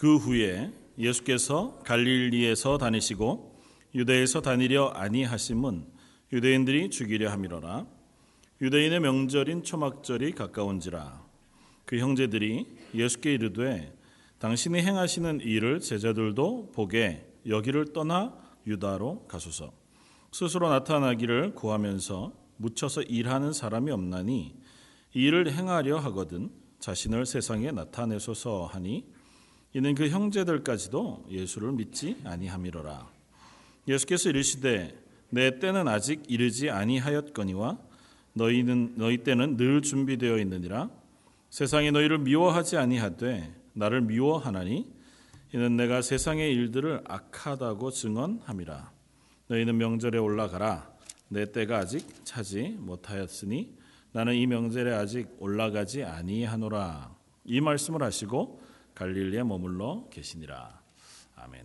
그 후에 예수께서 갈릴리에서 다니시고 유대에서 다니려 아니하심은 유대인들이 죽이려 함이로라. 유대인의 명절인 초막절이 가까운지라. 그 형제들이 예수께 이르되 당신이 행하시는 일을 제자들도 보게 여기를 떠나 유다로 가소서. 스스로 나타나기를 구하면서 묻혀서 일하는 사람이 없나니 일을 행하려 하거든 자신을 세상에 나타내소서 하니 이는 그 형제들까지도 예수를 믿지 아니함이로라. 예수께서 이르시되 내 때는 아직 이르지 아니하였거니와 너희는 너희 때는 늘 준비되어 있느니라. 세상이 너희를 미워하지 아니하되 나를 미워하나니 이는 내가 세상의 일들을 악하다고 증언함이라. 너희는 명절에 올라가라. 내 때가 아직 차지 못하였으니 나는 이 명절에 아직 올라가지 아니하노라. 이 말씀을 하시고 갈릴리에 머물러 계시니라 아멘.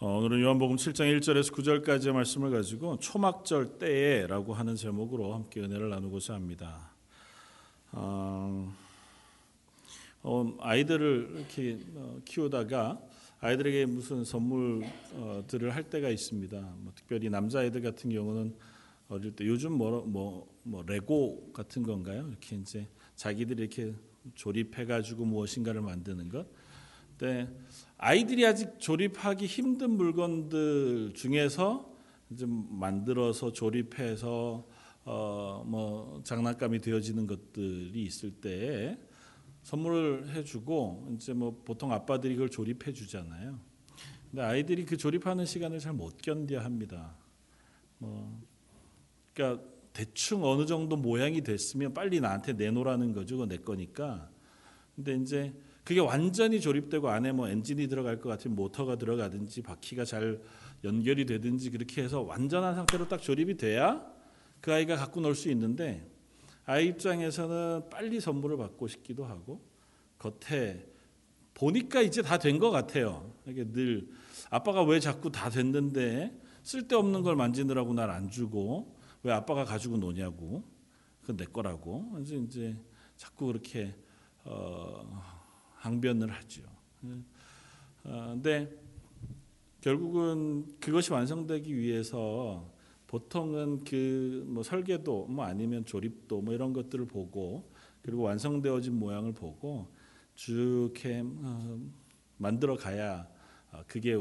어, 오늘은 요한복음 7장 1절에서 9절까지의 말씀을 가지고 초막절 때에라고 하는 제목으로 함께 은혜를 나누고자 합니다. 어, 어, 아이들을 이렇게 어, 키우다가 아이들에게 무슨 선물들을 할 때가 있습니다. 뭐 특별히 남자 아이들 같은 경우는 어릴 때 요즘 뭐, 뭐, 뭐 레고 같은 건가요? 이렇게 이제 자기들이 이렇게 조립해 가지고 무엇인가를 만드는 것. 근데 아이들이 아직 조립하기 힘든 물건들 중에서 이제 만들어서 조립해서 어 뭐 장난감이 되어지는 것들이 있을 때 선물을 해주고 이제 뭐 보통 아빠들이 그걸 조립해 주잖아요. 근데 아이들이 그 조립하는 시간을 잘 못 견뎌 합니다. 뭐 그러니까 대충 어느 정도 모양이 됐으면 빨리 나한테 내놓으라는 거죠. 그거 내 거니까. 근데 이제 그게 완전히 조립되고 안에 뭐 엔진이 들어갈 것 같으면 모터가 들어가든지 바퀴가 잘 연결이 되든지 그렇게 해서 완전한 상태로 딱 조립이 돼야 그 아이가 갖고 놀 수 있는데 아이 입장에서는 빨리 선물을 받고 싶기도 하고 겉에 보니까 이제 다 된 것 같아요. 이게 늘 아빠가 왜 자꾸 다 됐는데 쓸데없는 걸 만지느라고 날 안 주고 왜 아빠가 가지고 노냐고 그건 내 거라고 이제 이제 자꾸 그렇게 어, 항변을 하죠. 어, 근데 결국은 그것이 완성되기 위해서 보통은 그 뭐 설계도 뭐 아니면 조립도 뭐 이런 것들을 보고 그리고 완성되어진 모양을 보고 쭉 어, 만들어 가야 어, 그게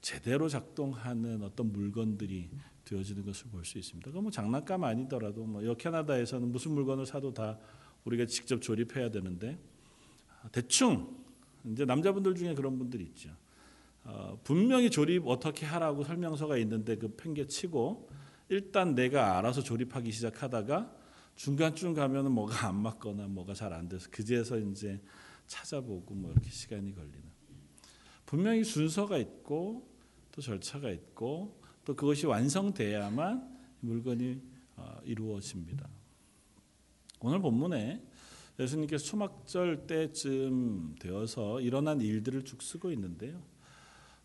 제대로 작동하는 어떤 물건들이 되어지는 것을 볼 수 있습니다. 그뭐 장난감 아니더라도 뭐 캐나다에서는 무슨 물건을 사도 다 우리가 직접 조립해야 되는데 대충 이제 남자분들 중에 그런 분들이 있죠. 어, 분명히 조립 어떻게 하라고 설명서가 있는데 그 팽개치고 일단 내가 알아서 조립하기 시작하다가 중간쯤 가면은 뭐가 안 맞거나 뭐가 잘 안 돼서 그제서 이제 찾아보고 뭐 이렇게 시간이 걸리는. 분명히 순서가 있고 또 절차가 있고 또 그것이 완성돼야만 물건이 어, 이루어집니다. 오늘 본문에 예수님께서 초막절 때쯤 되어서 일어난 일들을 쭉 쓰고 있는데요.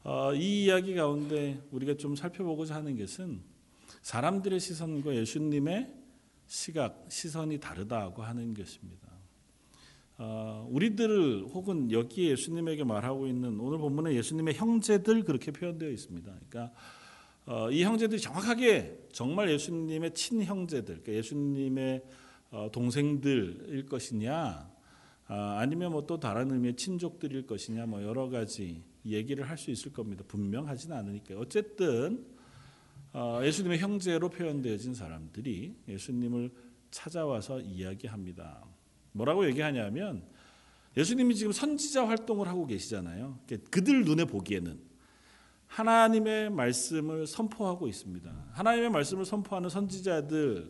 어, 이 이야기 가운데 우리가 좀 살펴보고자 하는 것은 사람들의 시선과 예수님의 시각, 시선이 다르다고 하는 것입니다. 어, 우리들 혹은 여기에 예수님에게 말하고 있는 오늘 본문에 예수님의 형제들 그렇게 표현되어 있습니다. 그러니까 어, 이 형제들이 정확하게 정말 예수님의 친형제들, 그러니까 예수님의 어, 동생들일 것이냐, 아, 아니면 뭐 또 다른 의미의 친족들일 것이냐, 뭐 여러 가지 얘기를 할 수 있을 겁니다. 분명하지는 않으니까. 어쨌든 어, 예수님의 형제로 표현되어진 사람들이 예수님을 찾아와서 이야기합니다. 뭐라고 얘기하냐면 예수님이 지금 선지자 활동을 하고 계시잖아요. 그들 눈에 보기에는 하나님의 말씀을 선포하고 있습니다. 하나님의 말씀을 선포하는 선지자들은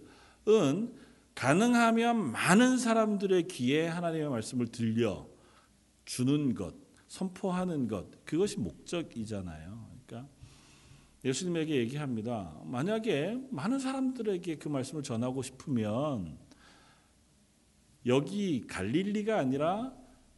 가능하면 많은 사람들의 귀에 하나님의 말씀을 들려 주는 것, 선포하는 것, 그것이 목적이잖아요. 그러니까 예수님에게 얘기합니다. 만약에 많은 사람들에게 그 말씀을 전하고 싶으면 여기 갈릴리가 아니라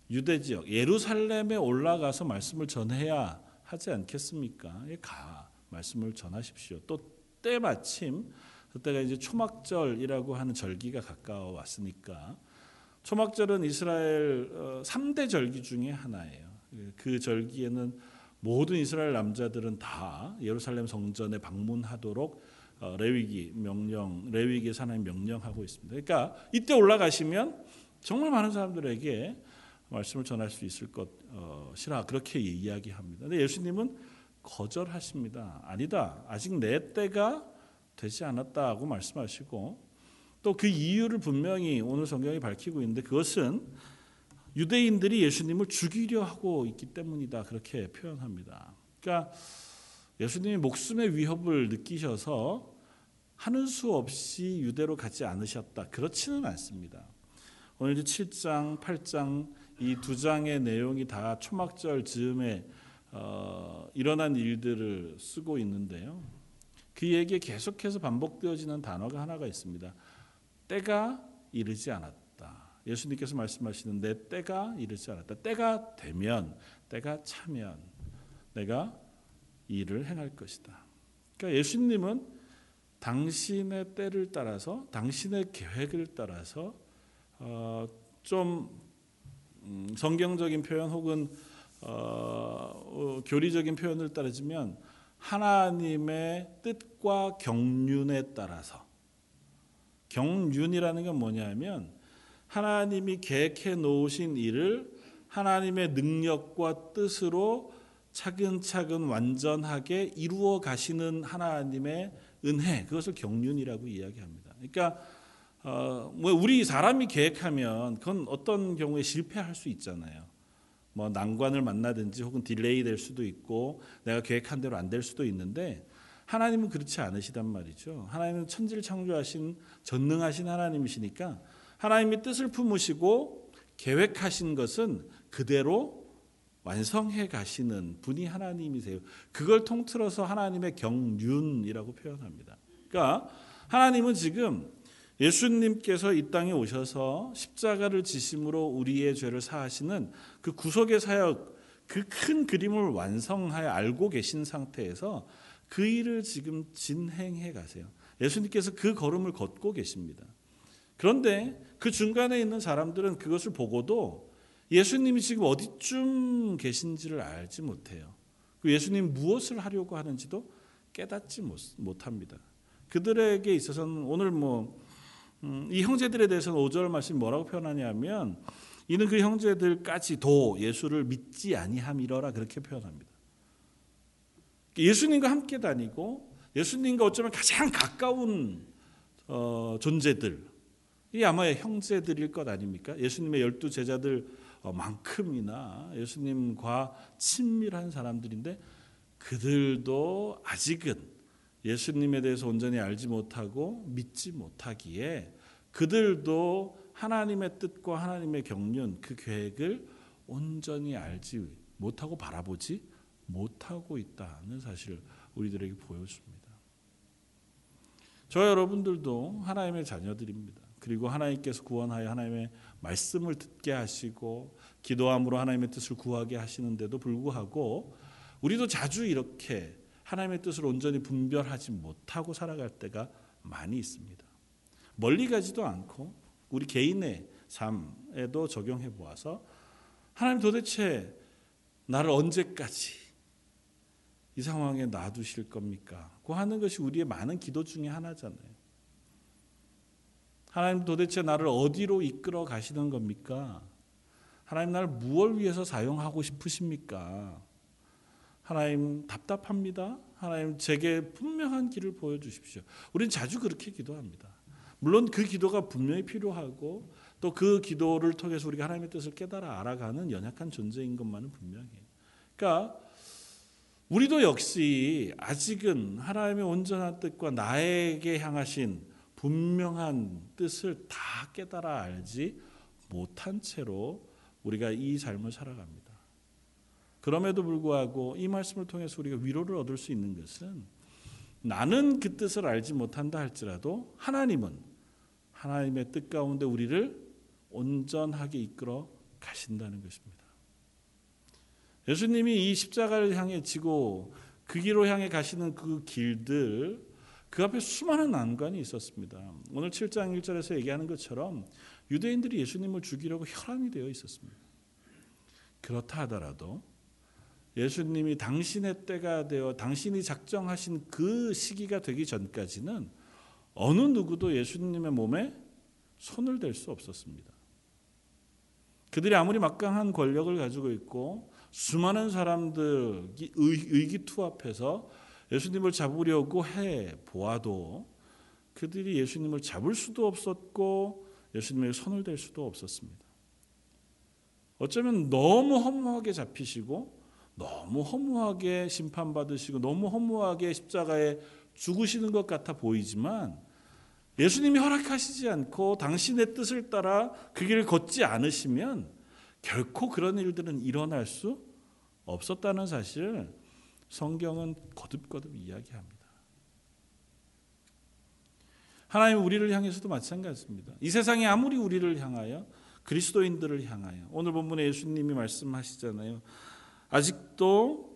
유대 지역 예루살렘에 올라가서 말씀을 전해야 하지 않겠습니까? 가 말씀을 전하십시오. 또 때마침 그때가 이제 초막절이라고 하는 절기가 가까워 왔으니까 초막절은 이스라엘 3대 절기 중에 하나예요. 그 절기에는 모든 이스라엘 남자들은 다 예루살렘 성전에 방문하도록 어, 레위기 명령, 레위기 하나님 명령하고 있습니다. 그러니까 이때 올라가시면 정말 많은 사람들에게 말씀을 전할 수 있을 것이라 어, 그렇게 이야기합니다. 근데 예수님은 거절하십니다. 아니다. 아직 내 때가 되지 않았다고 말씀하시고 또 그 이유를 분명히 오늘 성경이 밝히고 있는데 그것은 유대인들이 예수님을 죽이려 하고 있기 때문이다. 그렇게 표현합니다. 그러니까 예수님이 목숨의 위협을 느끼셔서 하는 수 없이 유대로 가지 않으셨다. 그렇지는 않습니다. 오늘 7장, 8장 이 두 장의 내용이 다 초막절 즈음에 어, 일어난 일들을 쓰고 있는데요. 그 얘기에 계속해서 반복되어지는 단어가 하나가 있습니다. 때가 이르지 않았다. 예수님께서 말씀하시는 내 때가 이르지 않았다. 때가 되면, 때가 차면 내가 일을 행할 것이다. 그러니까 예수님은 당신의 때를 따라서, 당신의 계획을 따라서 어, 좀 음, 성경적인 표현 혹은 어, 어, 교리적인 표현을 따르면 하나님의 뜻과 경륜에 따라서 경륜이라는 건 뭐냐면 하나님이 계획해 놓으신 일을 하나님의 능력과 뜻으로 차근차근 완전하게 이루어 가시는 하나님의 은혜 그것을 경륜이라고 이야기합니다. 그러니까 어, 뭐 우리 사람이 계획하면 그건 어떤 경우에 실패할 수 있잖아요. 뭐 난관을 만나든지 혹은 delay 될 수도 있고 내가 계획한 대로 안 될 수도 있는데 하나님은 그렇지 않으시단 말이죠. 하나님은 천지를 창조하신 전능하신 하나님이시니까 하나님이 뜻을 품으시고 계획하신 것은 그대로 완성해 가시는 분이 하나님이세요. 그걸 통틀어서 하나님의 경륜이라고 표현합니다. 그러니까 하나님은 지금 예수님께서 이 땅에 오셔서 십자가를 지심으로 우리의 죄를 사하시는 그 구속의 사역 그 큰 그림을 완성하여 알고 계신 상태에서 그 일을 지금 진행해 가세요. 예수님께서 그 걸음을 걷고 계십니다. 그런데 그 중간에 있는 사람들은 그것을 보고도 예수님이 지금 어디쯤 계신지를 알지 못해요. 그 예수님 무엇을 하려고 하는지도 깨닫지 못합니다. 그들에게 있어서는 오늘 뭐 이 음, 형제들에 대해서는 5절 말씀 뭐라고 표현하냐면 이는 그 형제들까지도 예수를 믿지 아니함이러라 그렇게 표현합니다. 예수님과 함께 다니고 예수님과 어쩌면 가장 가까운 어, 존재들 이 아마 형제들일 것 아닙니까? 예수님의 열두 제자들 만큼이나 예수님과 친밀한 사람들인데 그들도 아직은 예수님에 대해서 온전히 알지 못하고 믿지 못하기에 그들도 하나님의 뜻과 하나님의 경륜 그 계획을 온전히 알지 못하고 바라보지 못하고 있다는 사실을 우리들에게 보여줍니다. 저 여러분들도 하나님의 자녀들입니다. 그리고 하나님께서 구원하여 하나님의 말씀을 듣게 하시고 기도함으로 하나님의 뜻을 구하게 하시는데도 불구하고 우리도 자주 이렇게 하나님의 뜻을 온전히 분별하지 못하고 살아갈 때가 많이 있습니다. 멀리 가지도 않고 우리 개인의 삶에도 적용해 보아서 하나님 도대체 나를 언제까지 이 상황에 놔두실 겁니까? 고 하는 것이 우리의 많은 기도 중에 하나잖아요. 하나님 도대체 나를 어디로 이끌어 가시는 겁니까? 하나님 나를 무엇 위해서 사용하고 싶으십니까? 하나님 답답합니다. 하나님 제게 분명한 길을 보여주십시오. 우리는 자주 그렇게 기도합니다. 물론 그 기도가 분명히 필요하고 또 그 기도를 통해서 우리가 하나님의 뜻을 깨달아 알아가는 연약한 존재인 것만은 분명해요. 그러니까 우리도 역시 아직은 하나님의 온전한 뜻과 나에게 향하신 분명한 뜻을 다 깨달아 알지 못한 채로 우리가 이 삶을 살아갑니다. 그럼에도 불구하고 이 말씀을 통해서 우리가 위로를 얻을 수 있는 것은 나는 그 뜻을 알지 못한다 할지라도 하나님은 하나님의 뜻 가운데 우리를 온전하게 이끌어 가신다는 것입니다. 예수님이 이 십자가를 향해 지고 그 길로 향해 가시는 그 길들 그 앞에 수많은 난관이 있었습니다. 오늘 7장 1절에서 얘기하는 것처럼 유대인들이 예수님을 죽이려고 혈안이 되어 있었습니다. 그렇다 하더라도 예수님이 당신의 때가 되어 당신이 작정하신 그 시기가 되기 전까지는 어느 누구도 예수님의 몸에 손을 댈 수 없었습니다. 그들이 아무리 막강한 권력을 가지고 있고 수많은 사람들이 의기투합해서 예수님을 잡으려고 해 보아도 그들이 예수님을 잡을 수도 없었고 예수님에게 손을 댈 수도 없었습니다. 어쩌면 너무 허무하게 잡히시고 너무 허무하게 심판받으시고 너무 허무하게 십자가에 죽으시는 것 같아 보이지만 예수님이 허락하시지 않고 당신의 뜻을 따라 그 길을 걷지 않으시면 결코 그런 일들은 일어날 수 없었다는 사실 성경은 거듭거듭 이야기합니다. 하나님 우리를 향해서도 마찬가지입니다. 이 세상이 아무리 우리를 향하여 그리스도인들을 향하여 오늘 본문에 예수님이 말씀하시잖아요. 아직도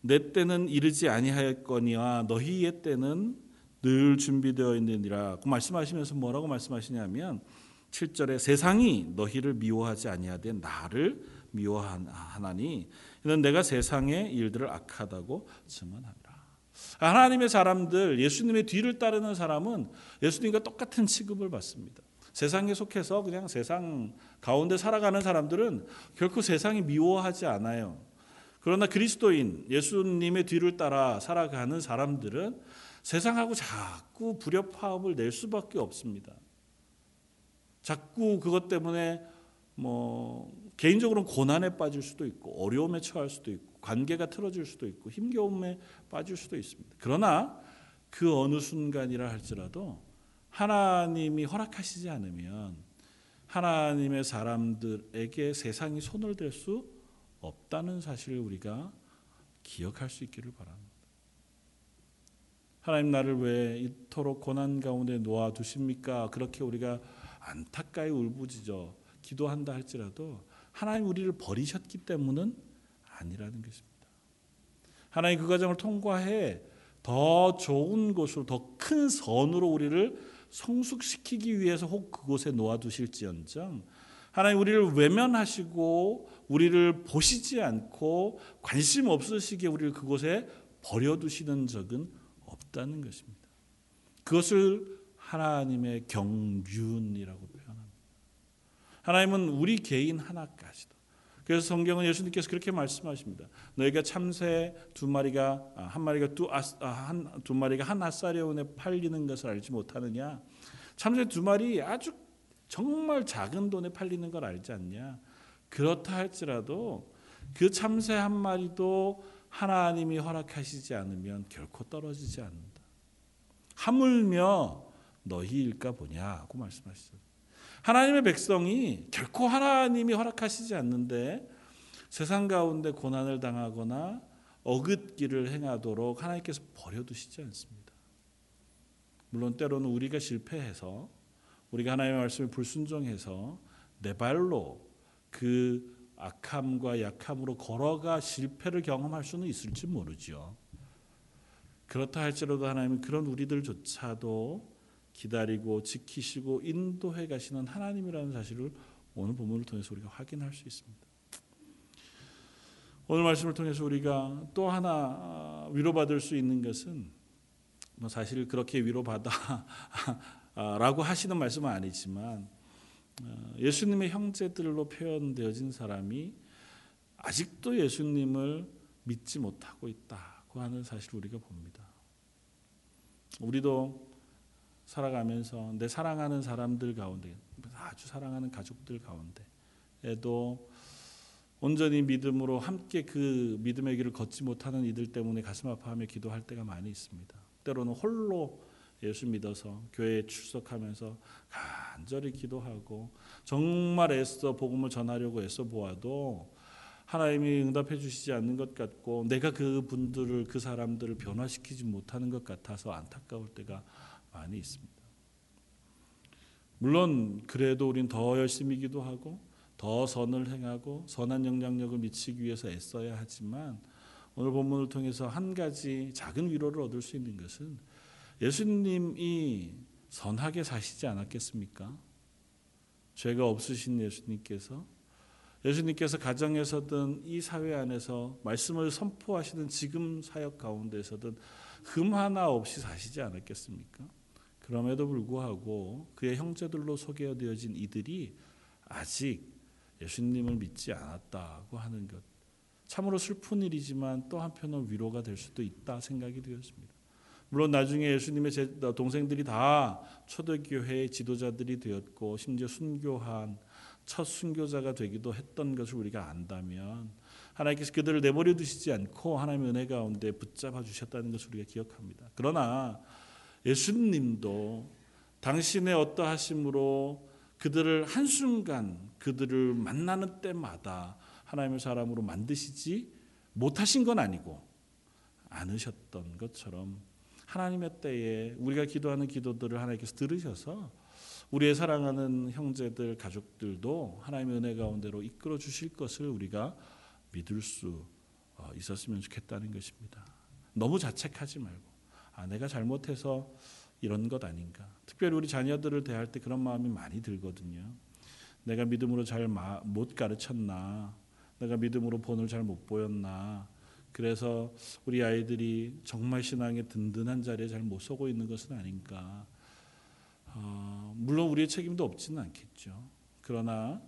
내 때는 이르지 아니하였거니와 너희의 때는 늘 준비되어 있느니라. 그 말씀하시면서 뭐라고 말씀하시냐면 7절에 세상이 너희를 미워하지 아니하되 나를 미워하나니 이는 내가 세상의 일들을 악하다고 증언합니다. 하나님의 사람들, 예수님의 뒤를 따르는 사람은 예수님과 똑같은 취급을 받습니다. 세상에 속해서 그냥 세상 가운데 살아가는 사람들은 결코 세상이 미워하지 않아요. 그러나 그리스도인, 예수님의 뒤를 따라 살아가는 사람들은 세상하고 자꾸 불협화음을 낼 수밖에 없습니다. 자꾸 그것 때문에 뭐 개인적으로 고난에 빠질 수도 있고 어려움에 처할 수도 있고 관계가 틀어질 수도 있고 힘겨움에 빠질 수도 있습니다. 그러나 그 어느 순간이라 할지라도 하나님이 허락하시지 않으면 하나님의 사람들에게 세상이 손을 댈수 없다는 사실을 우리가 기억할 수 있기를 바랍니다. 하나님 나를 왜 이토록 고난 가운데 놓아 두십니까? 그렇게 우리가 안타까이 울부짖어 기도한다 할지라도 하나님 우리를 버리셨기 때문은 아니라는 것입니다. 하나님 그 과정을 통과해 더 좋은 곳으로 더 큰 선으로 우리를 성숙시키기 위해서 혹 그곳에 놓아두실지언정 하나님 우리를 외면하시고 우리를 보시지 않고 관심 없으시게 우리를 그곳에 버려두시는 적은 없다는 것입니다. 그것을 하나님의 경륜이라고 표현합니다. 하나님은 우리 개인 하나까지도. 그래서 성경은 예수님께서 그렇게 말씀하십니다. 너희가 참새 두 마리가 아, 한 마리가 두, 아, 아, 한, 두 마리가 한 아사리온에 팔리는 것을 알지 못하느냐? 참새 두 마리 아주 정말 작은 돈에 팔리는 걸 알지 않냐? 그렇다 할지라도 그 참새 한 마리도 하나님이 허락하시지 않으면 결코 떨어지지 않는다. 하물며 너희일까 보냐고 말씀하시죠. 하나님의 백성이 결코 하나님이 허락하시지 않는데 세상 가운데 고난을 당하거나 어긋기를 행하도록 하나님께서 버려두시지 않습니다. 물론 때로는 우리가 실패해서 우리가 하나님의 말씀에 불순종해서 내 발로 그 악함과 약함으로 걸어가 실패를 경험할 수는 있을지 모르죠. 그렇다 할지라도 하나님은 그런 우리들조차도 기다리고 지키시고 인도해 가시는 하나님이라는 사실을 오늘 본문을 통해서 우리가 확인할 수 있습니다. 오늘 말씀을 통해서 우리가 또 하나 아, 위로받을 수 있는 것은 뭐 사실 그렇게 위로받아 라고 하시는 말씀은 아니지만 어, 예수님의 형제들로 표현되어진 사람이 아직도 예수님을 믿지 못하고 있다고 하는 사실을 우리가 봅니다. 우리도 살아가면서 내 사랑하는 사람들 가운데 아주 사랑하는 가족들 가운데에도 온전히 믿음으로 함께 그 믿음의 길을 걷지 못하는 이들 때문에 가슴 아파하며 기도할 때가 많이 있습니다. 때로는 홀로 예수 믿어서 교회에 출석하면서 간절히 기도하고 정말 애써 복음을 전하려고 애써 보아도 하나님이 응답해 주시지 않는 것 같고 내가 그 분들을 그 사람들을 변화시키지 못하는 것 같아서 안타까울 때가 많이 있습니다. 물론 그래도 우린 더 열심히 기도하고 더 선을 행하고 선한 영향력을 미치기 위해서 애써야 하지만 오늘 본문을 통해서 한 가지 작은 위로를 얻을 수 있는 것은 예수님이 선하게 사시지 않았겠습니까? 죄가 없으신 예수님께서 예수님께서 가정에서든 이 사회 안에서 말씀을 선포하시는 지금 사역 가운데서든 흠 하나 없이 사시지 않았겠습니까? 그럼에도 불구하고 그의 형제들로 소개되어진 이들이 아직 예수님을 믿지 않았다고 하는 것 참으로 슬픈 일이지만 또 한편은 위로가 될 수도 있다 생각이 되었습니다. 물론 나중에 예수님의 동생들이 다 초대교회의 지도자들이 되었고 심지어 순교한 첫 순교자가 되기도 했던 것을 우리가 안다면 하나님께서 그들을 내버려 두시지 않고 하나님의 은혜 가운데 붙잡아 주셨다는 것을 우리가 기억합니다. 그러나 예수님도 당신의 어떠하심으로 그들을 한순간 그들을 만나는 때마다 하나님의 사람으로 만드시지 못하신 건 아니고 않으셨던 것처럼 하나님의 때에 우리가 기도하는 기도들을 하나님께서 들으셔서 우리의 사랑하는 형제들 가족들도 하나님의 은혜 가운데로 이끌어 주실 것을 우리가 믿을 수 어, 있었으면 좋겠다는 것입니다. 너무 자책하지 말고 아 내가 잘못해서 이런 것 아닌가. 특별히 우리 자녀들을 대할 때 그런 마음이 많이 들거든요. 내가 믿음으로 잘 못 가르쳤나. 내가 믿음으로 본을 잘 못 보였나. 그래서 우리 아이들이 정말 신앙의 든든한 자리에 잘 못 서고 있는 것은 아닌가. 어, 물론 우리의 책임도 없지는 않겠죠. 그러나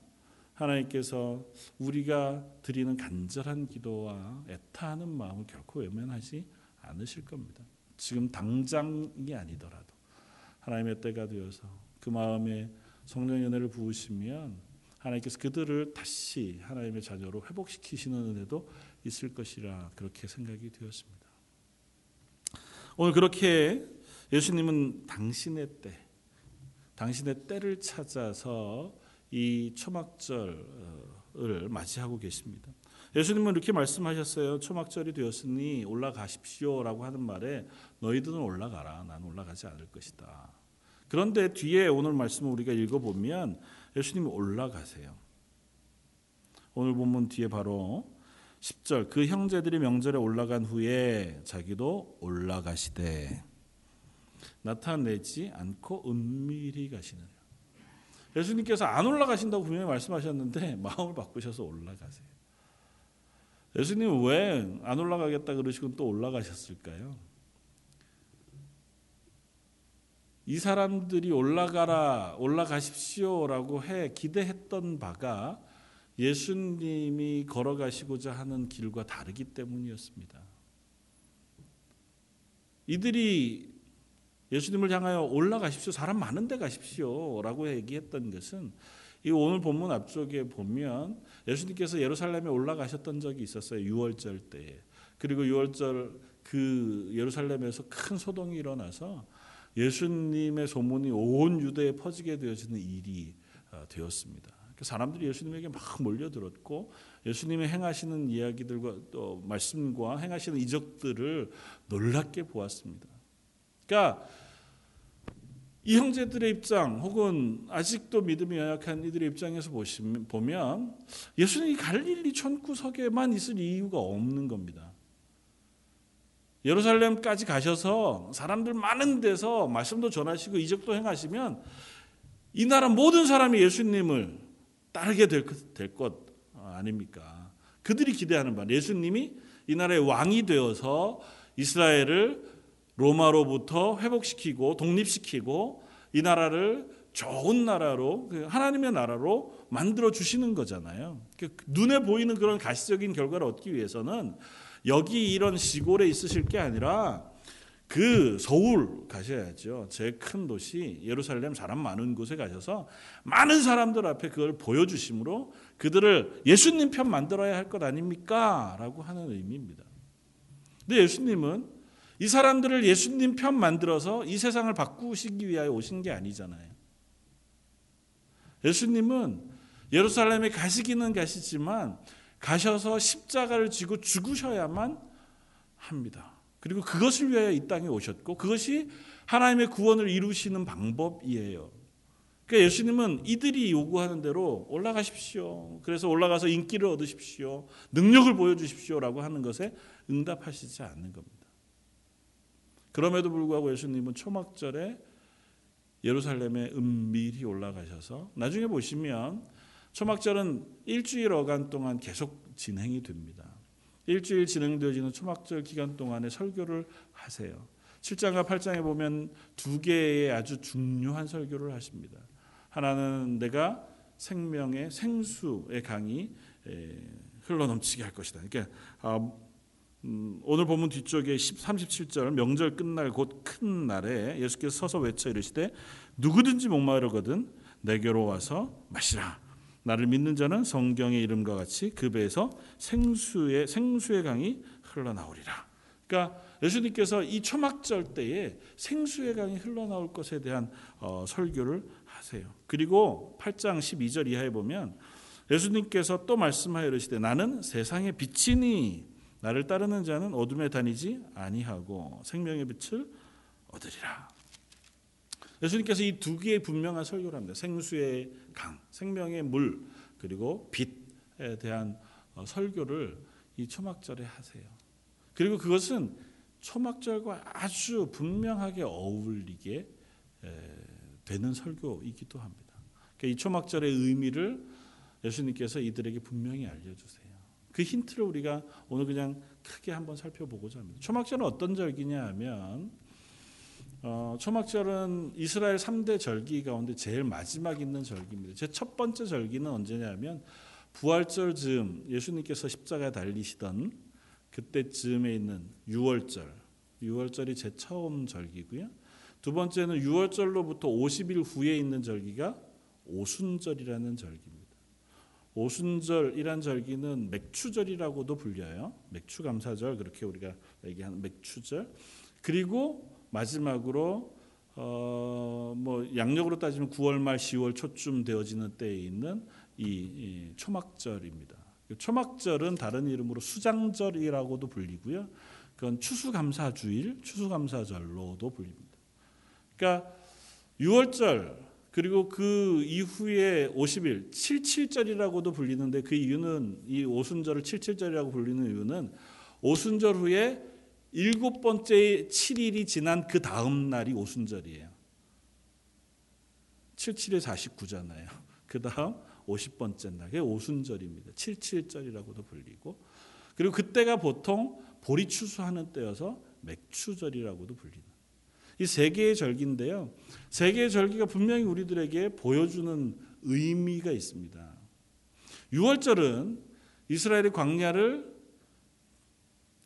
하나님께서 우리가 드리는 간절한 기도와 애타하는 마음을 결코 외면하지 않으실 겁니다. 지금 당장이 아니더라도 하나님의 때가 되어서 그 마음에 성령의 은혜를 부으시면 하나님께서 그들을 다시 하나님의 자녀로 회복시키시는 은혜도 있을 것이라 그렇게 생각이 되었습니다. 오늘 그렇게 예수님은 당신의 때, 당신의 때를 찾아서 이 초막절을 맞이하고 계십니다. 예수님은 이렇게 말씀하셨어요. 초막절이 되었으니 올라가십시오라고 하는 말에 너희들은 올라가라. 난 올라가지 않을 것이다. 그런데 뒤에 오늘 말씀을 우리가 읽어보면 예수님이 올라가세요. 오늘 본문 뒤에 바로 10절 그 형제들이 명절에 올라간 후에 자기도 올라가시되 나타내지 않고 은밀히 가시느냐. 예수님께서 안 올라가신다고 분명히 말씀하셨는데 마음을 바꾸셔서 올라가세요. 예수님 왜 안 올라가겠다 그러시고 또 올라가셨을까요? 이 사람들이 올라가라, 올라가십시오라고 해 기대했던 바가 예수님이 걸어가시고자 하는 길과 다르기 때문이었습니다. 이들이 예수님을 향하여 올라가십시오. 사람 많은 데 가십시오 라고 얘기했던 것은 이 오늘 본문 앞쪽에 보면 예수님께서 예루살렘에 올라가셨던 적이 있었어요. 6월절 때에. 그리고 6월절 그 예루살렘에서 큰 소동이 일어나서 예수님의 소문이 온 유대에 퍼지게 되어지는 일이 어, 되었습니다. 사람들이 예수님에게 막 몰려들었고 예수님의 행하시는 이야기들과 또 말씀과 행하시는 이적들을 놀랍게 보았습니다. 그러니까 이 형제들의 입장 혹은 아직도 믿음이 연약한 이들의 입장에서 보시면 보면 예수님이 갈릴리 천구석에만 있을 이유가 없는 겁니다. 예루살렘까지 가셔서 사람들 많은 데서 말씀도 전하시고 이적도 행하시면 이 나라 모든 사람이 예수님을 따르게 될 것 아닙니까? 그들이 기대하는 바 예수님이 이 나라의 왕이 되어서 이스라엘을 로마로부터 회복시키고 독립시키고 이 나라를 좋은 나라로 그 하나님의 나라로 만들어 주시는 거잖아요. 그 눈에 보이는 그런 가시적인 결과를 얻기 위해서는 여기 이런 시골에 있으실 게 아니라 그 서울 가셔야죠. 제일 큰 도시 예루살렘 사람 많은 곳에 가셔서 많은 사람들 앞에 그걸 보여주심으로 그들을 예수님 편 만들어야 할 것 아닙니까? 라고 하는 의미입니다. 근데 예수님은 이 사람들을 예수님 편 만들어서 이 세상을 바꾸시기 위하여 오신 게 아니잖아요. 예수님은 예루살렘에 가시기는 가시지만 가셔서 십자가를 지고 죽으셔야만 합니다. 그리고 그것을 위하여 이 땅에 오셨고 그것이 하나님의 구원을 이루시는 방법이에요. 그러니까 예수님은 이들이 요구하는 대로 올라가십시오. 그래서 올라가서 인기를 얻으십시오. 능력을 보여주십시오라고 하는 것에 응답하시지 않는 겁니다. 그럼에도 불구하고 예수님은 초막절에 예루살렘에 은밀히 올라가셔서 나중에 보시면 초막절은 일주일 어간 동안 계속 진행이 됩니다. 일주일 진행되어지는 초막절 기간 동안에 설교를 하세요. 7장과 8장에 보면 두 개의 아주 중요한 설교를 하십니다. 하나는 내가 생명의 생수의 강이 흘러넘치게 할 것이다. 그러니까 아, 음, 오늘 본문 뒤쪽에 37절 명절 끝날 곧 큰 날에 예수께서 서서 외쳐 이르시되 누구든지 목마르거든 내게로 와서 마시라. 나를 믿는 자는 성경의 이름과 같이 그 배에서 생수의 생수의 강이 흘러나오리라. 그러니까 예수님께서 이 초막절 때에 생수의 강이 흘러나올 것에 대한 어, 설교를 하세요. 그리고 8장 12절 이하에 보면 예수님께서 또 말씀하여 이르시되 나는 세상의 빛이니 나를 따르는 자는 어둠에 다니지 아니하고 생명의 빛을 얻으리라. 예수님께서 이 두 개의 분명한 설교를 합니다. 생수의 강, 생명의 물, 그리고 빛에 대한 어, 설교를 이 초막절에 하세요. 그리고 그것은 초막절과 아주 분명하게 어울리게 되는 설교이기도 합니다. 그러니까 이 초막절의 의미를 예수님께서 이들에게 분명히 알려주세요. 그 힌트를 우리가 오늘 그냥 크게 한번 살펴보고자 합니다. 초막절은 어떤 절기냐 하면 어, 초막절은 이스라엘 3대 절기 가운데 제일 마지막 있는 절기입니다. 제 첫 번째 절기는 언제냐면 부활절 즈음 예수님께서 십자가에 달리시던 그때쯤에 있는 유월절. 유월절이 제일 처음 절기고요. 두 번째는 유월절로부터 50일 후에 있는 절기가 오순절이라는 절기입니다. 오순절이란 절기는 맥추절이라고도 불려요. 맥추 감사절 그렇게 우리가 얘기하는 맥추절. 그리고 마지막으로 어 뭐 양력으로 따지면 9월 말 10월 초쯤 되어지는 때에 있는 이, 이 초막절입니다. 초막절은 다른 이름으로 수장절이라고도 불리고요. 그건 추수감사주일, 추수감사절로도 불립니다. 그러니까 6월절 그리고 그 이후에 50일 77절이라고도 불리는데 그 이유는 이 오순절을 77절이라고 불리는 이유는 오순절 후에 일곱 번째 7일이 지난 그 다음 날이 오순절이에요. 77에 49잖아요. 그 다음 50번째 날, 그게 오순절입니다. 77절이라고도 불리고 그리고 그때가 보통 보리 추수하는 때여서 맥추절이라고도 불립니다. 이세 개의 절기인데요. 세 개의 절기가 분명히 우리들에게 보여주는 의미가 있습니다. 6월절은 이스라엘의 광야를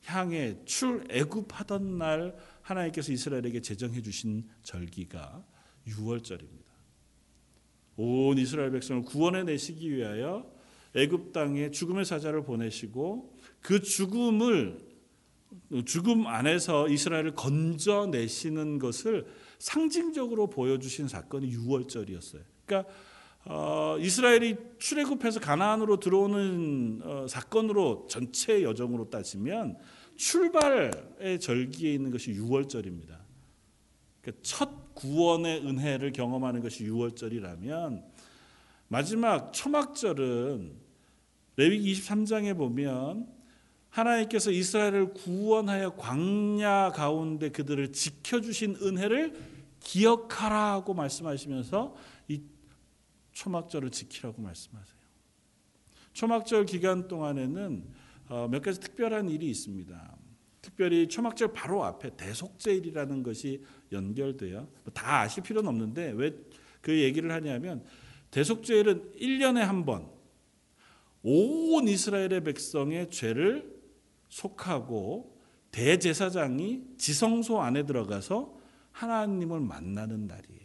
향해 출애굽하던 날 하나님께서 이스라엘에게 제정해 주신 절기가 6월절입니다. 온 이스라엘 백성을 구원해 내시기 위하여 애굽 땅에 죽음의 사자를 보내시고 그 죽음을 죽음 안에서 이스라엘을 건져내시는 것을 상징적으로 보여주신 사건이 6월절이었어요. 그러니까 어, 이스라엘이 출애굽해서 가나안으로 들어오는 어, 사건으로 전체 여정으로 따지면 출발의 절기에 있는 것이 6월절입니다. 그러니까 첫 구원의 은혜를 경험하는 것이 6월절이라면 마지막 초막절은 레위기 23장에 보면 하나님께서 이스라엘을 구원하여 광야 가운데 그들을 지켜주신 은혜를 기억하라고 말씀하시면서 이 초막절을 지키라고 말씀하세요. 초막절 기간 동안에는 어, 몇 가지 특별한 일이 있습니다. 특별히 초막절 바로 앞에 대속제일이라는 것이 연결돼요. 뭐다 아실 필요는 없는데 왜 그 얘기를 하냐면 대속제일은 1년에 한 번 온 이스라엘의 백성의 죄를 속하고 대제사장이 지성소 안에 들어가서 하나님을 만나는 날이에요.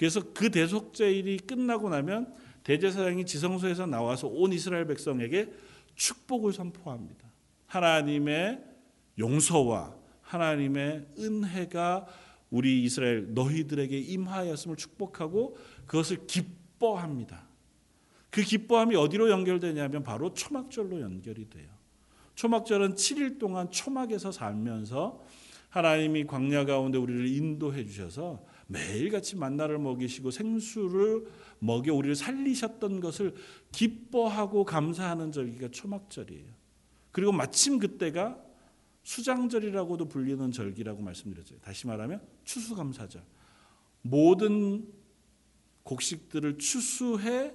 그래서 그 대속제일이 끝나고 나면 대제사장이 지성소에서 나와서 온 이스라엘 백성에게 축복을 선포합니다. 하나님의 용서와 하나님의 은혜가 우리 이스라엘 너희들에게 임하였음을 축복하고 그것을 기뻐합니다. 그 기뻐함이 어디로 연결되냐면 바로 초막절로 연결이 돼요. 초막절은 7일 동안 초막에서 살면서 하나님이 광야 가운데 우리를 인도해 주셔서 매일같이 만나를 먹이시고 생수를 먹여 우리를 살리셨던 것을 기뻐하고 감사하는 절기가 초막절이에요. 그리고 마침 그때가 수장절이라고도 불리는 절기라고 말씀드렸죠. 다시 말하면 추수감사절. 모든 곡식들을 추수해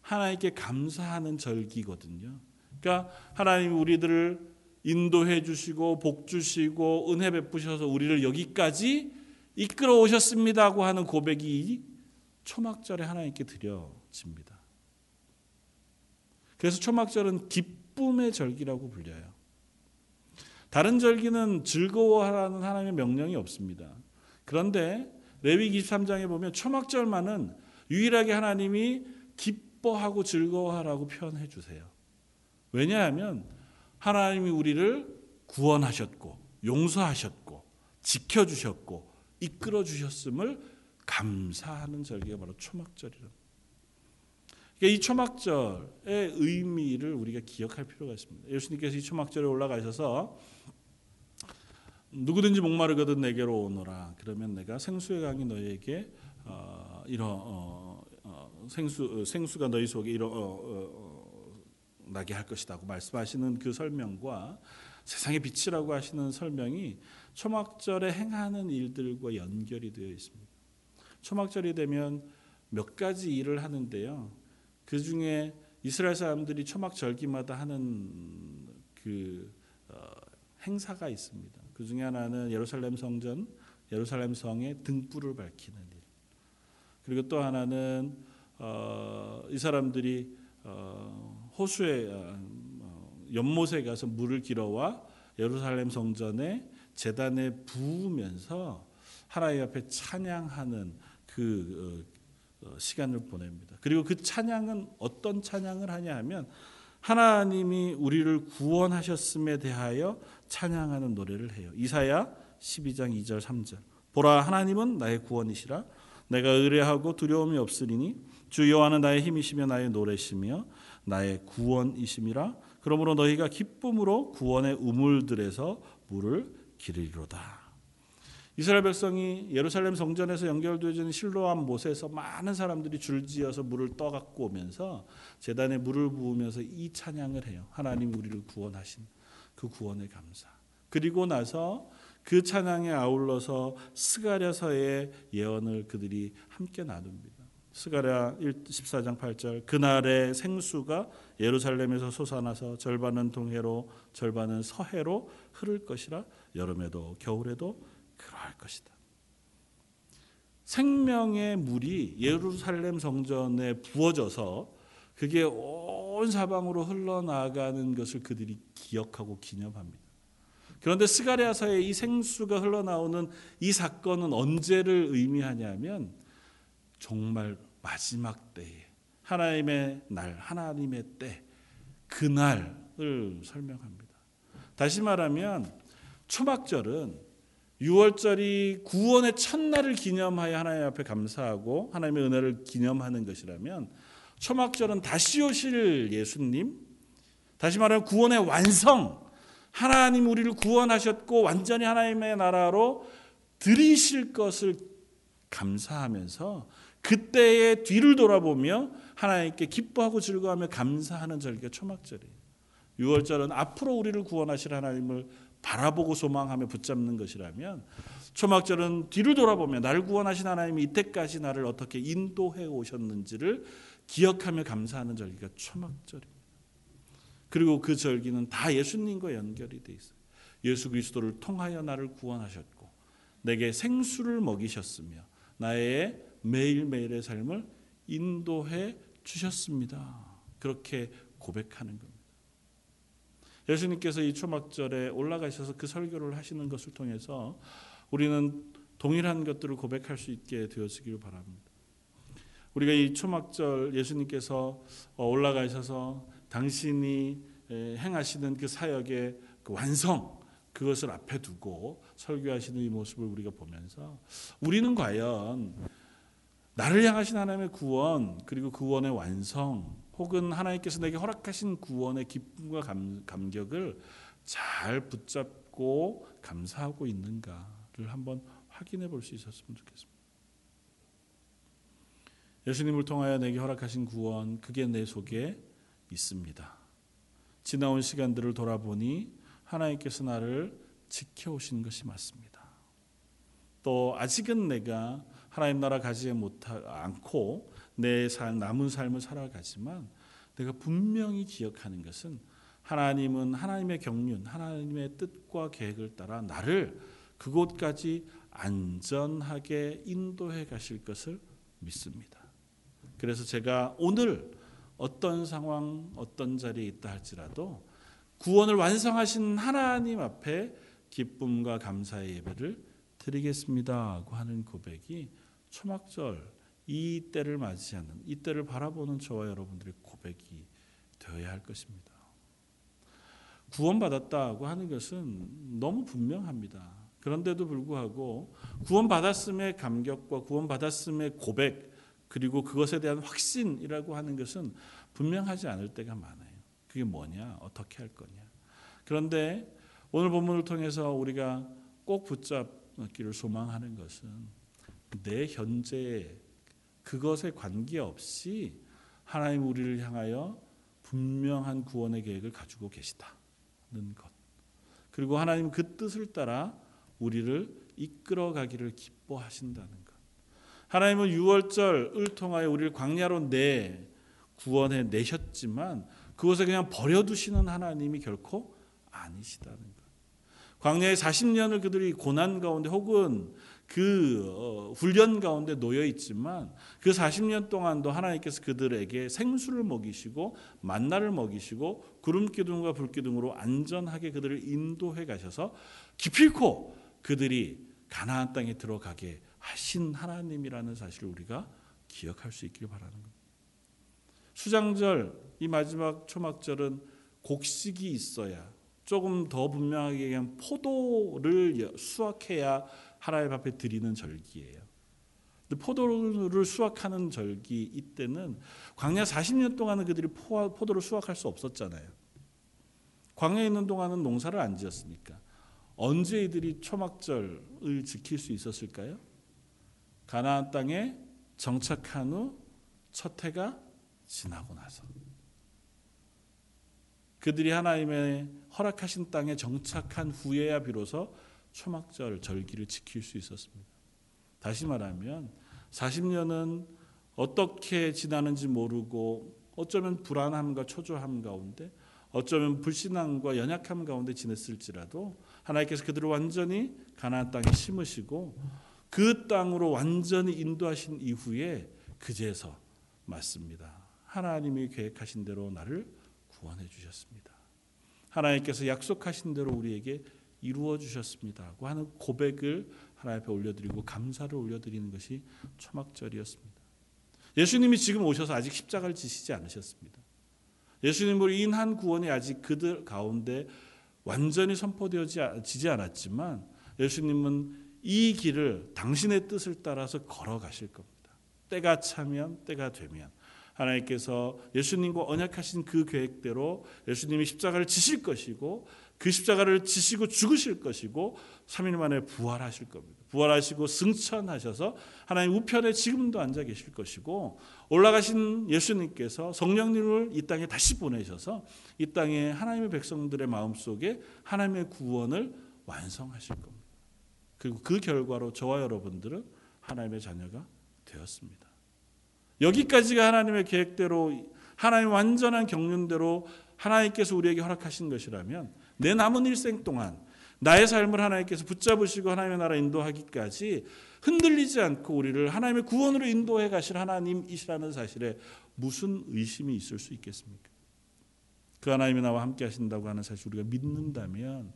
하나님께 감사하는 절기거든요. 그러니까 하나님 우리들을 인도해 주시고 복 주시고 은혜 베푸셔서 우리를 여기까지 이끌어 오셨습니다고 하는 고백이 초막절에 하나님께 드려집니다. 그래서 초막절은 기쁨의 절기라고 불려요. 다른 절기는 즐거워하라는 하나님의 명령이 없습니다. 그런데 레위 23장에 보면 초막절만은 유일하게 하나님이 기뻐하고 즐거워하라고 표현해 주세요. 왜냐하면 하나님이 우리를 구원하셨고 용서하셨고 지켜주셨고 이끌어 주셨음을 감사하는 절기가 바로 초막절이라. 그러니까 이 초막절의 의미를 우리가 기억할 필요가 있습니다. 예수님께서 이 초막절에 올라가셔서 누구든지 목마르거든 내게로 오너라. 그러면 내가 생수의 강이 너에게 어, 이러 어, 어, 생수 생수가 너희 속에 이러 어, 어, 나게 할 것이다고 말씀하시는 그 설명과 세상의 빛이라고 하시는 설명이 초막절에 행하는 일들과 연결이 되어 있습니다. 초막절이 되면 몇 가지 일을 하는데요. 그 중에 이스라엘 사람들이 초막절기마다 하는 그 어, 행사가 있습니다. 그 중에 하나는 예루살렘 성전, 예루살렘 성에 등불을 밝히는 일. 그리고 또 하나는 어, 이 사람들이 어, 호수에 어, 연못에 가서 물을 길어와 예루살렘 성전에 재단에 부으면서 하나님 앞에 찬양하는 그 어, 어, 시간을 보냅니다. 그리고 그 찬양은 어떤 찬양을 하냐 하면 하나님이 우리를 구원하셨음에 대하여 찬양하는 노래를 해요. 이사야 12장 2절 3절. 보라 하나님은 나의 구원이시라 내가 의뢰하고 두려움이 없으리니 주 여호와는 나의 힘이시며 나의 노래시며 나의 구원이심이라 그러므로 너희가 기쁨으로 구원의 우물들에서 물을 기르리로다. 이스라엘 백성이 예루살렘 성전에서 연결되어지는 실로암 못에서 많은 사람들이 줄지어서 물을 떠갖고 오면서 재단에 물을 부으면서 이 찬양을 해요. 하나님 우리를 구원하신 그 구원의 감사. 그리고 나서 그 찬양에 아울러서 스가랴서의 예언을 그들이 함께 나눕니다. 스가랴 14장 8절 그날의 생수가 예루살렘에서 솟아나서 절반은 동해로 절반은 서해로 흐를 것이라 여름에도 겨울에도 그러할 것이다. 생명의 물이 예루살렘 성전에 부어져서 그게 온 사방으로 흘러나가는 것을 그들이 기억하고 기념합니다. 그런데 스가랴서의 이 생수가 흘러나오는 이 사건은 언제를 의미하냐면 정말 마지막 때에 하나님의 날, 하나님의 때, 그날을 설명합니다. 다시 말하면 초막절은 6월절이 구원의 첫날을 기념하여 하나님 앞에 감사하고 하나님의 은혜를 기념하는 것이라면 초막절은 다시 오실 예수님, 다시 말하면 구원의 완성, 하나님 우리를 구원하셨고 완전히 하나님의 나라로 들이실 것을 감사하면서 그때의 뒤를 돌아보며 하나님께 기뻐하고 즐거워하며 감사하는 절기가 초막절이에요. 6월절은 앞으로 우리를 구원하실 하나님을 바라보고 소망하며 붙잡는 것이라면 초막절은 뒤를 돌아보며 날 구원하신 하나님이 이때까지 나를 어떻게 인도해 오셨는지를 기억하며 감사하는 절기가 초막절입니다. 그리고 그 절기는 다 예수님과 연결이 돼 있어요. 예수 그리스도를 통하여 나를 구원하셨고 내게 생수를 먹이셨으며 나의 매일매일의 삶을 인도해 주셨습니다. 그렇게 고백하는 겁니다. 예수님께서 이 초막절에 올라가셔서 그 설교를 하시는 것을 통해서 우리는 동일한 것들을 고백할 수 있게 되어지기를 바랍니다. 우리가 이 초막절 예수님께서 어, 올라가셔서 당신이 행하시는 그 사역의 그 완성 그것을 앞에 두고 설교하시는 이 모습을 우리가 보면서 우리는 과연 나를 향하신 하나님의 구원 그리고 구원의 완성 혹은 하나님께서 내게 허락하신 구원의 기쁨과 감, 감격을 잘 붙잡고 감사하고 있는가를 한번 확인해 볼 수 있었으면 좋겠습니다. 예수님을 통하여 내게 허락하신 구원 그게 내 속에 있습니다. 지나온 시간들을 돌아보니 하나님께서 나를 지켜오신 것이 맞습니다. 또 아직은 내가 하나님 나라 가지 못하 않고 내 살, 남은 삶을 살아가지만 내가 분명히 기억하는 것은 하나님은 하나님의 경륜, 하나님의 뜻과 계획을 따라 나를 그곳까지 안전하게 인도해 가실 것을 믿습니다. 그래서 제가 오늘 어떤 상황, 어떤 자리에 있다 할지라도 구원을 완성하신 하나님 앞에 기쁨과 감사의 예배를 드리겠습니다 고 하는 고백이 초막절 이 때를 맞이하는 이 때를 바라보는 저와 여러분들의 고백이 되어야 할 것입니다. 구원받았다고 하는 것은 너무 분명합니다. 그런데도 불구하고 구원받았음의 감격과 구원받았음의 고백 그리고 그것에 대한 확신이라고 하는 것은 분명하지 않을 때가 많아요. 그게 뭐냐? 어떻게 할 거냐? 그런데 오늘 본문을 통해서 우리가 꼭 붙잡기를 소망하는 것은 내 현재의 그것에 관계없이 하나님 우리를 향하여 분명한 구원의 계획을 가지고 계시다는 것. 그리고 하나님 그 뜻을 따라 우리를 이끌어 가기를 기뻐하신다는 것. 하나님은 6월절을 통하여 우리를 광야로 내 구원해 내셨지만 그것을 그냥 버려두시는 하나님이 결코 아니시다는 것. 광야의 40년을 그들이 고난 가운데 혹은 그 어, 훈련 가운데 놓여 있지만 그 40년 동안도 하나님께서 그들에게 생수를 먹이시고 만나를 먹이시고 구름 기둥과 불 기둥으로 안전하게 그들을 인도해 가셔서 기필코 그들이 가나안 땅에 들어가게 하신 하나님이라는 사실을 우리가 기억할 수 있기를 바라는 겁니다. 수장절 이 마지막 초막절은 곡식이 있어야 조금 더 분명하게 얘기하면 포도를 수확해야 하나님 앞에 드리는 절기예요. 근데 포도를 수확하는 절기 이때는 광야 40년 동안은 그들이 포도를 수확할 수 없었잖아요. 광야에 있는 동안은 농사를 안 지었으니까 언제 이들이 초막절을 지킬 수 있었을까요? 가나안 땅에 정착한 후 첫 해가 지나고 나서 그들이 하나님의 허락하신 땅에 정착한 후에야 비로소 초막절 절기를 지킬 수 있었습니다. 다시 말하면 40년은 어떻게 지나는지 모르고 어쩌면 불안함과 초조함 가운데 어쩌면 불신앙과 연약함 가운데 지냈을지라도 하나님께서 그들을 완전히 가나안 땅에 심으시고 그 땅으로 완전히 인도하신 이후에 그제서 맞습니다. 하나님이 계획하신 대로 나를 구원해 주셨습니다. 하나님께서 약속하신 대로 우리에게 이루어 주셨습니다고 하는 고백을 하나님 앞에 올려드리고 감사를 올려드리는 것이 초막절이었습니다. 예수님이 지금 오셔서 아직 십자가를 지시지 않으셨습니다. 예수님으로 인한 구원이 아직 그들 가운데 완전히 선포되어지지 않았지만 예수님은 이 길을 당신의 뜻을 따라서 걸어가실 겁니다. 때가 차면 때가 되면 하나님께서 예수님과 언약하신 그 계획대로 예수님이 십자가를 지실 것이고 그 십자가를 지시고 죽으실 것이고 3일 만에 부활하실 겁니다. 부활하시고 승천하셔서 하나님 우편에 지금도 앉아 계실 것이고 올라가신 예수님께서 성령님을 이 땅에 다시 보내셔서 이 땅에 하나님의 백성들의 마음속에 하나님의 구원을 완성하실 겁니다. 그리고 그 결과로 저와 여러분들은 하나님의 자녀가 되었습니다. 여기까지가 하나님의 계획대로 하나님 완전한 경륜대로 하나님께서 우리에게 허락하신 것이라면 내 남은 일생 동안 나의 삶을 하나님께서 붙잡으시고 하나님의 나라 인도하기까지 흔들리지 않고 우리를 하나님의 구원으로 인도해 가실 하나님이시라는 사실에 무슨 의심이 있을 수 있겠습니까? 그 하나님이 나와 함께 하신다고 하는 사실 우리가 믿는다면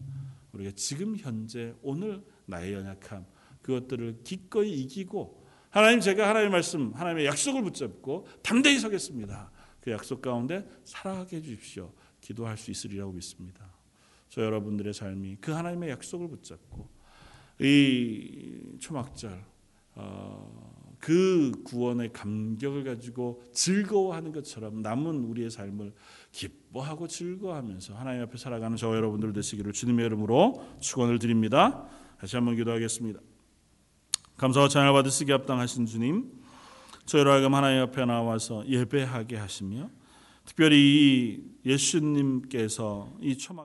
우리가 지금 현재 오늘 나의 연약함 그것들을 기꺼이 이기고 하나님 제가 하나님의 말씀 하나님의 약속을 붙잡고 담대히 서겠습니다. 그 약속 가운데 살아가게 해 주십시오. 기도할 수 있으리라고 믿습니다. 저 여러분들의 삶이 그 하나님의 약속을 붙잡고 이 초막절 어, 그 구원의 감격을 가지고 즐거워하는 것처럼 남은 우리의 삶을 기뻐하고 즐거워하면서 하나님 앞에 살아가는 저 여러분들 되시기를 주님의 이름으로 축원을 드립니다. 다시 한번 기도하겠습니다. 감사와 찬양을 받으시기 합당하신 주님, 저희로 하여금 하나님 앞에 나와서 예배하게 하시며 특별히 이 예수님께서 이 초막